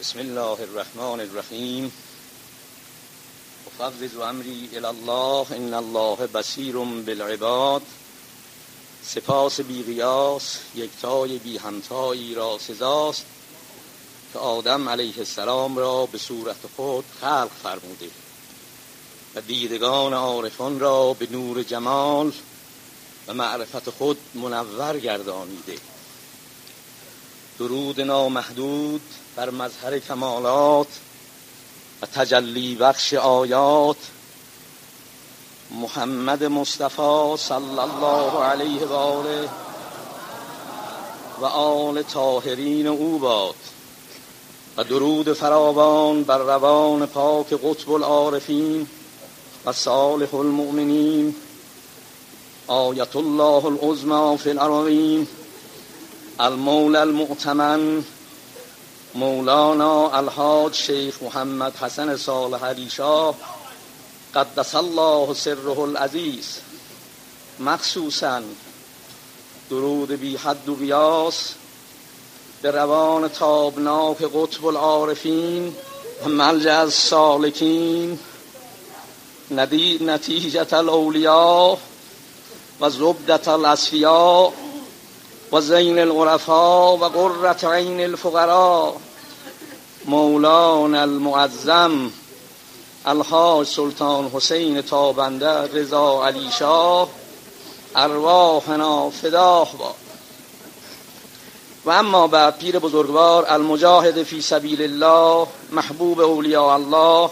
بسم الله الرحمن الرحیم. افوض امری الى الله ان الله بصیر بالعباد. سپاس بی قیاس یکتای بی همتایی را سزاست که آدم علیه السلام را به صورت خود خلق فرموده. و دیدگان عارفان را به نور جمال و معرفت خود منور گردانیده. درود نامحدود بر مظهر کمالات و تجلی بخش آیات محمد مصطفی صلی الله علیه و آله و آل طاهرین او باد و درود فراوان بر روان پاک قطب العارفین و صالح المؤمنین آیت الله العظمى فی الارضین المولى المؤتمن مولانا الحاج شیخ محمد حسن صالح علی شاه قدس الله سره العزیز. مخصوصا درود بی حد و قیاس به روان تابناک قطب العارفین و ملجع السالکین نتیجت الاولیاء و زبدت الاسفیاء. و زین الغرفاء و قرة عین الفقراء مولانا المعظم الحاج سلطان حسین تابنده رضا علی شاه ارواحنا فداه با. و اما بعد پیر بزرگوار المجاهد فی سبیل الله محبوب اولیاء الله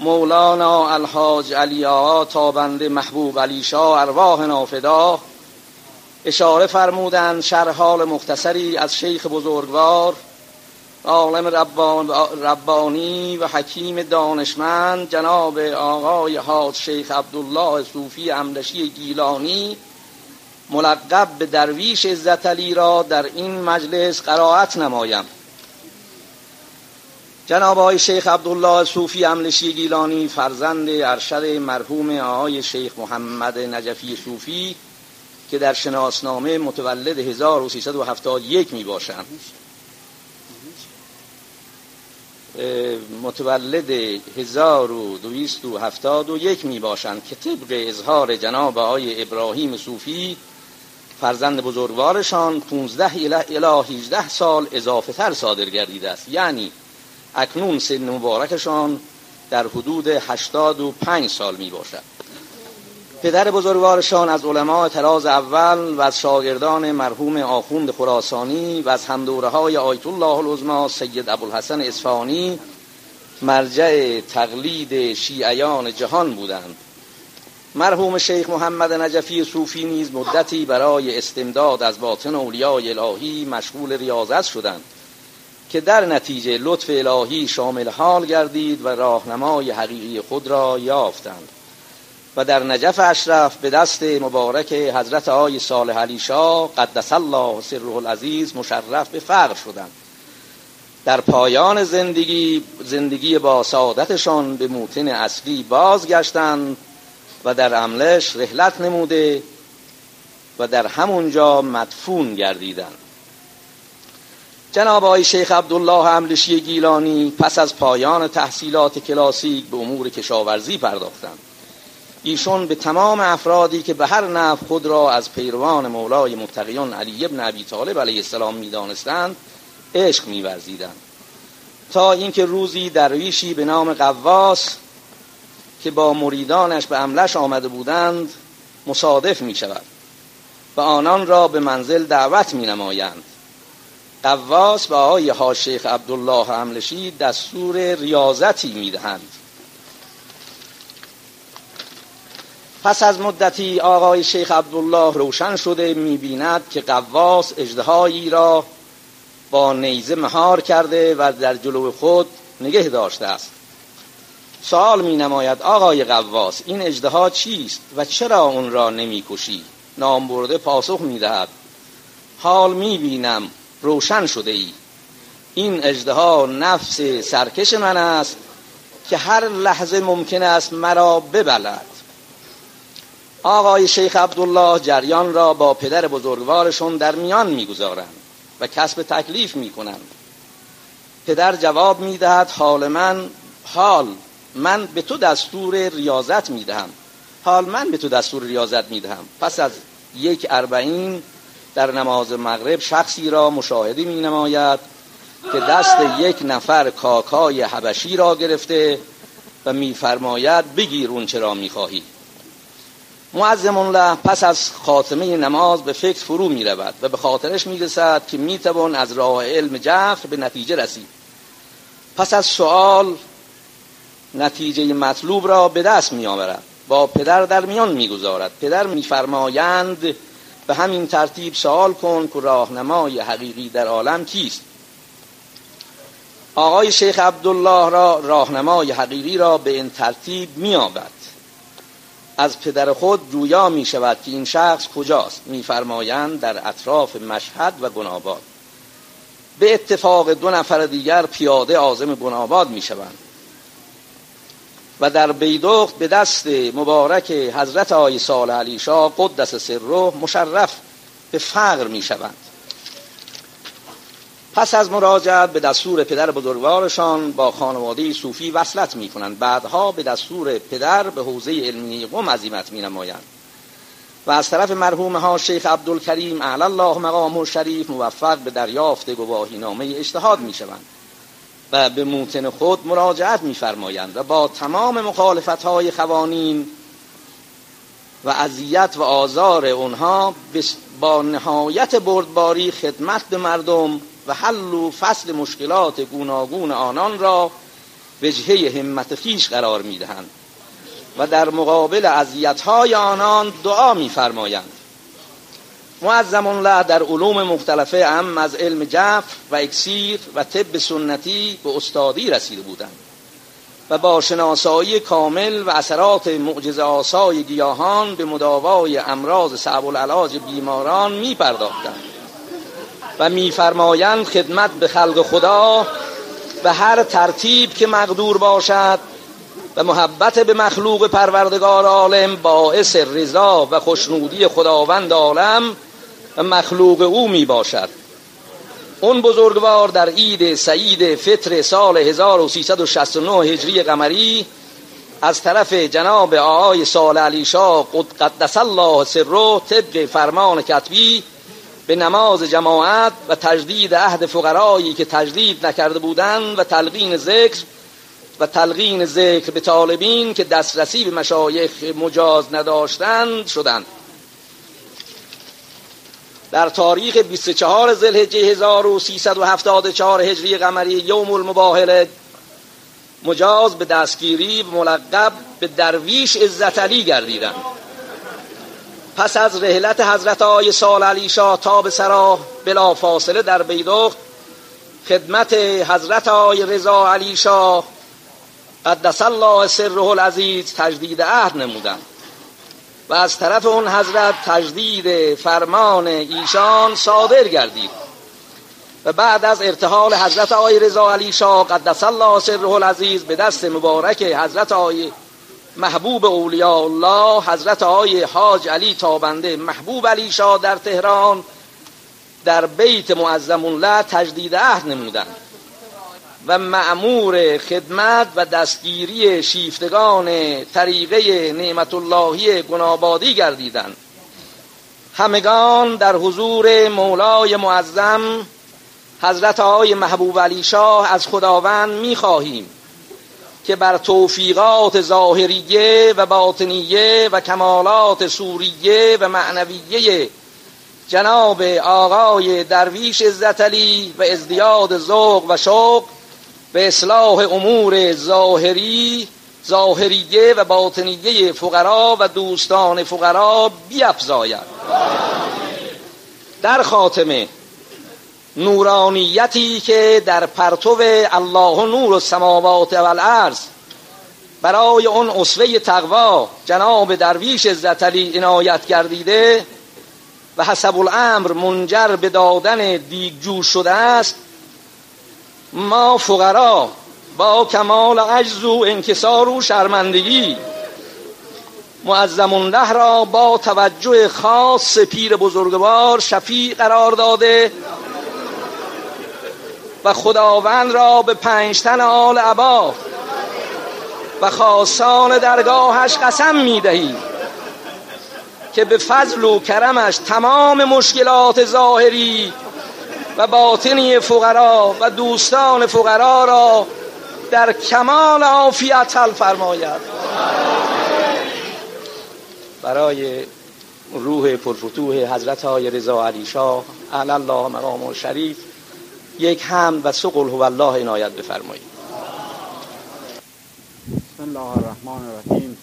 مولانا الحاج علی آقا تابنده محبوب علی شاه ارواحنا فداه. اشاره فرمودند شرح حال مختصری از شیخ بزرگوار عالم ربان ربانی و حکیم دانشمند جناب آقای حاج شیخ عبدالله صوفی املشی گیلانی ملقب به درویش عزت علی را در این مجلس قرائت نمایم. جناب آقای شیخ عبدالله صوفی املشی گیلانی فرزند ارشد مرحوم آقای شیخ محمد نجفی صوفی که در شناسنامه متولد 1371 می باشند متولد 1271 می باشند که طبق اظهار جناب آقای ابراهیم صوفی فرزند بزرگوارشان 15 الی 18 سال اضافه تر صادر گردیده است. یعنی اکنون سن مبارکشان در حدود 85 سال می باشد. پدر بزرگوارشان از علماء تراز اول و از شاگردان مرحوم آخوند خراسانی و از همدوره های آیت الله العظما سید ابوالحسن اصفهانی مرجع تقلید شیعیان جهان بودند. مرحوم شیخ محمد نجفی صوفی نیز مدتی برای استمداد از باطن اولیای الهی مشغول ریاضت شدند که در نتیجه لطف الهی شامل حال گردید و راهنمای حقیقی خود را یافتند. و در نجف اشرف به دست مبارک حضرت آی صالح علی شاه قدس الله سره العزیز مشرف به فقر شدند. در پایان زندگی زندگی با سعادتشان به موتن اصلی بازگشتند و در املش رحلت نموده و در همونجا مدفون گردیدند. جناب آقای شیخ عبدالله املشی گیلانی پس از پایان تحصیلات کلاسیک به امور کشاورزی پرداختند. ایشون به تمام افرادی که به هر نحو خود را از پیروان مولای متقیان علی ابن ابی طالب علیه السلام می‌دانستند عشق میورزیدند. تا اینکه روزی درویشی به نام قواس که با مریدانش به عملش آمده بودند مصادف می شود و آنان را به منزل دعوت می نمایند قواس به آقای شیخ عبدالله عملشی دستور ریاضتی می دهند پس از مدتی آقای شیخ عبدالله روشن شده می‌بیند که قواس اجدهایی را با نیزه مهار کرده و در جلو خود نگه داشته است. سوال می نماید آقای قواس این اجدها چیست و چرا اون را نمی کشی نام برده پاسخ می دهد حال می بینم روشن شده ای این اجدها نفس سرکش من است که هر لحظه ممکن است مرا ببلد. آقای شیخ عبدالله جریان را با پدر بزرگوارشون در میان می‌گذارند و کسب تکلیف می‌کنند. پدر جواب می‌دهد حال من حال من به تو دستور ریاضت می‌دهم. حال من به تو دستور ریاضت می‌دهم. پس از یک اربعین در نماز مغرب شخصی را مشاهده می نماید که دست یک نفر کاکای حبشی را گرفته و میفرماید بگیر اون چرا می‌خواهی. معظم الله پس از خاتمه نماز به فکر فرو می رود و به خاطرش می رسد که می توان از راه علم جفر به نتیجه رسید. پس از سوال نتیجه مطلوب را به دست می آورد با پدر در میان می گذارد پدر می فرمایند به همین ترتیب سوال کن که راهنمای حقیقی در عالم کیست. آقای شیخ عبدالله را راهنمای حقیقی را به این ترتیب می آورد از پدر خود جویا می شود که این شخص کجاست. میفرمایند در اطراف مشهد و گناباد. به اتفاق دو نفر دیگر پیاده آزم گناباد می شوند. و در بیدخت به دست مبارک حضرت آی سال علی شاه قدس سره مشرف به فقر می شوند. پس از مراجعت به دستور پدر بزرگوارشان با خانواده صوفی وصلت می کنند بعدها به دستور پدر به حوزه علمی قم عظیمت می نمایند و از طرف مرحوم ها شیخ عبدالکریم اعلی الله مقام شریف موفق به دریافت گواهی نامه اجتهاد می شوند و به موتن خود مراجعت میفرمایند و با تمام مخالفت های خوانین و اذیت و آزار اونها با نهایت بردباری خدمت به مردم و حل و فصل مشکلات گوناگون آنان را وجهه همت خیش قرار می‌دهند و در مقابل های آنان دعا میفرمایند. معظم الله در علوم مختلفه هم از علم جف و اکسیر و طب سنتی به استادی رسیده بودند و با شناسایی کامل و اثرات معجزه آسای گیاهان به مداوای امراض صعب العلاج بیماران می پرداختند و میفرمایند خدمت به خلق خدا به هر ترتیب که مقدور باشد و محبت به مخلوق پروردگار عالم باعث رضا و خوشنودی خداوند عالم و مخلوق او می باشد اون بزرگوار در عید سعید فطر سال 1369 هجری قمری از طرف جناب آقای سال علی شاه قدس الله سره طبق فرمان کتبی به نماز جماعت و تجدید عهد فقرایی که تجدید نکرده بودند و تلقین ذکر و تلقین ذکر به طالبین که دسترسی به مشایخ مجاز نداشتند شدند در تاریخ 24 ذوالحجه 1374 هجری قمری یوم المباهله مجاز به دستگیری ملقب به درویش عزت علی گردیدند پس از رحلت حضرت آی سال علی شاه تا به سرا بلا فاصله در بیدخت خدمت حضرت آی رضا علی شاه قدس الله سره العزیز تجدید عهد نمودند و از طرف اون حضرت تجدید فرمان ایشان صادر گردید. و بعد از ارتحال حضرت آی رضا علی شاه قدس الله سره العزیز به دست مبارک حضرت آی محبوب اولیاء الله حضرت آی حاج علی تابنده محبوب علی شاه در تهران در بیت معظم الله تجدید عهد نمودند و معمور خدمت و دستگیری شیفتگان طریقه نعمت اللهی گنابادی گردیدند همگان در حضور مولای معظم حضرت آقای محبوب علی شاه از خداوند می‌خواهیم. که بر توفیقات ظاهریه و باطنیه و کمالات سوریه و معنویه. جناب آقای درویش عزت و ازدیاد ذوق و شوق به اصلاح امور ظاهری ظاهریه و باطنیه فقرا و دوستان فقرا بیافزاید در خاتمه نورانیتی که در پرتو الله نور السماوات و الارض برای اون اصوه تقوا جناب درویش عزتعلی عنایت گردیده و حسب الامر منجر به دادن دیگجو شده است. ما فقرا با کمال عجز و انکسار و شرمندگی معظم الله را با توجه خاص پیر بزرگوار شفیع قرار داده. و خداوند را به پنجتن آل عبا و خاصان درگاهش قسم می که به فضل و کرمش تمام مشکلات ظاهری و باطنی فقرا و دوستان فقرا را در کمال عافیت حل فرماید. برای روح پرفتوح حضرت های رضا علی شاه الله مقام شریف یک حمد و سقل هو الله عنایت بفرمایید. بسم الله الرحمن الرحیم.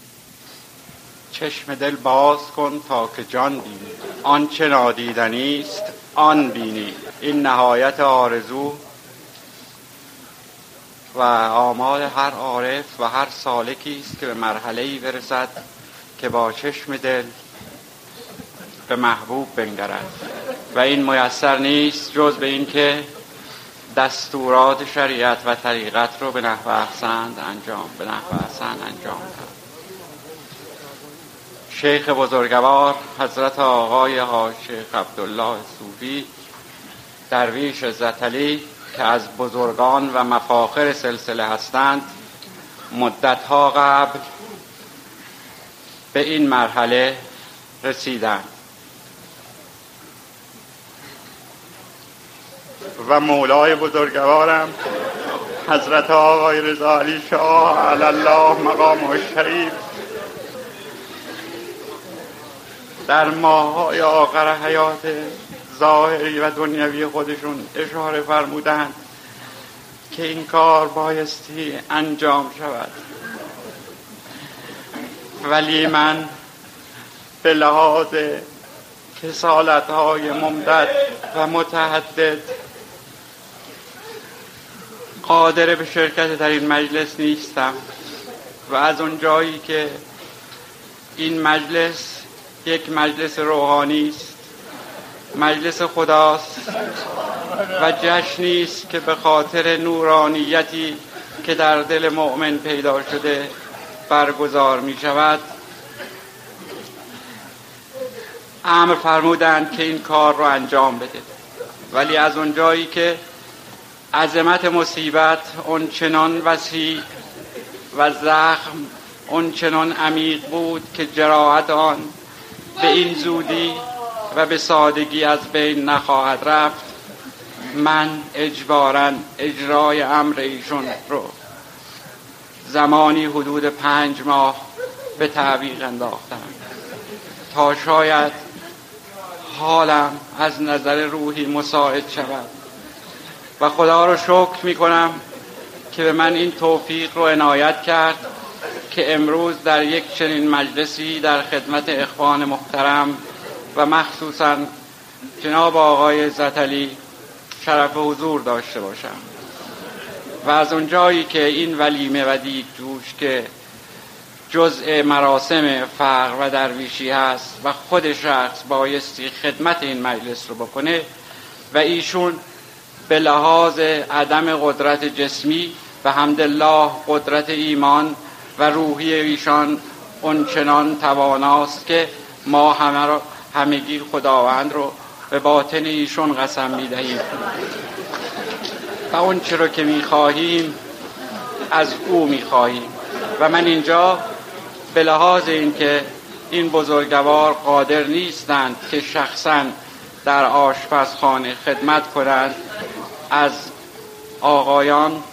چشم دل باز کن تا که جان بینی. آنچه نادیدنی است آن بینی. این نهایت آرزو و آمال هر عارف و هر سالکی است که به مرحله ای برسد که با چشم دل به محبوب بنگرد. و این میسر نیست جز به اینکه دستورات شریعت و طریقت رو به نحو احسند انجام به نحو احسن انجام داد. شیخ بزرگوار حضرت آقای ها شیخ عبدالله صوفی درویش زتلی که از بزرگان و مفاخر سلسله هستند مدتها قبل به این مرحله رسیدند. و مولای بزرگوارم حضرت آقای رضا علی شاه الله مقام و شریف در ماهای آخر حیات ظاهری و دنیوی خودشون اشاره فرمودند که این کار بایستی انجام شود. ولی من به لحاظ کسالت های ممدد و متحدد قادر به شرکت در این مجلس نیستم و از اون جایی که این مجلس یک مجلس روحانی است مجلس خداست و جشنی است که به خاطر نورانیتی که در دل مؤمن پیدا شده برگزار می شود. امر فرمودند که این کار رو انجام بده. ولی از اونجایی که عظمت مصیبت اون چنان وسیع و زخم اون چنان عمیق بود که جراحت آن به این زودی و به سادگی از بین نخواهد رفت. من اجبارا اجرای امر ایشون رو زمانی حدود پنج ماه به تعویق انداختم. تا شاید حالم از نظر روحی مساعد شود. و خدا رو شکر می کنم که به من این توفیق رو عنایت کرد که امروز در یک چنین مجلسی در خدمت اخوان محترم و مخصوصا جناب آقای زتلی شرف حضور داشته باشم. و از اونجایی که این ولیمه و دیگ جوش که جزء مراسم فقر و درویشی هست و خود شخص بایستی خدمت این مجلس رو بکنه و ایشون به لحاظ عدم قدرت جسمی و حمدالله قدرت ایمان و روحی ایشان اونچنان تواناست که ما همه را همگی خداوند رو به باطن ایشون قسم می دهیم و اون رو که می خواهیم از او می خواهیم و من اینجا به لحاظ اینکه این بزرگوار قادر نیستند که شخصا در آشپزخانه خدمت کنند از آقایان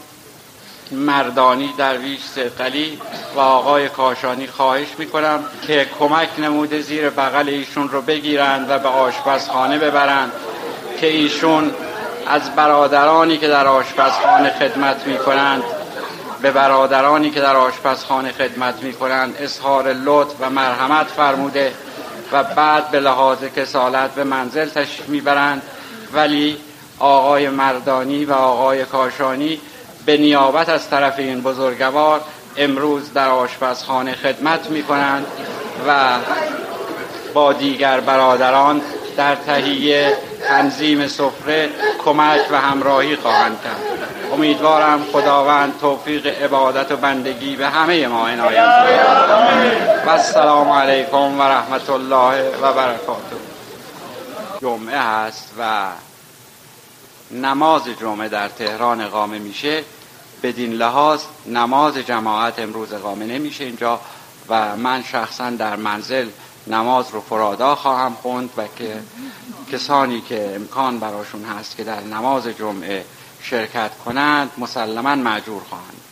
مردانی درویش سقلی و آقای کاشانی خواهش می‌کنم که کمک نموده زیر بغل ایشون رو بگیرند و به آشپزخانه ببرند که ایشون از برادرانی که در آشپزخانه خدمت می‌کنند به برادرانی که در آشپزخانه خدمت می‌کنند اظهار لطف و مرحمت فرموده و بعد به لحاظ کسالت به منزل تشریف می‌برند. ولی آقای مردانی و آقای کاشانی به نیابت از طرف این بزرگوار امروز در آشپزخانه خدمت می کنند و با دیگر برادران در تهیه تنظیم سفره کمک و همراهی خواهند کرد. امیدوارم خداوند توفیق عبادت و بندگی به همه ما عنایت و السلام علیکم و رحمت الله و برکاته. جمعه هست و نماز جمعه در تهران اقامه میشه. بدین لحاظ نماز جماعت امروز اقامه نمیشه اینجا و من شخصا در منزل نماز رو فرادا خواهم خوند و که کسانی که امکان براشون هست که در نماز جمعه شرکت کنند مسلما معجور خواهند.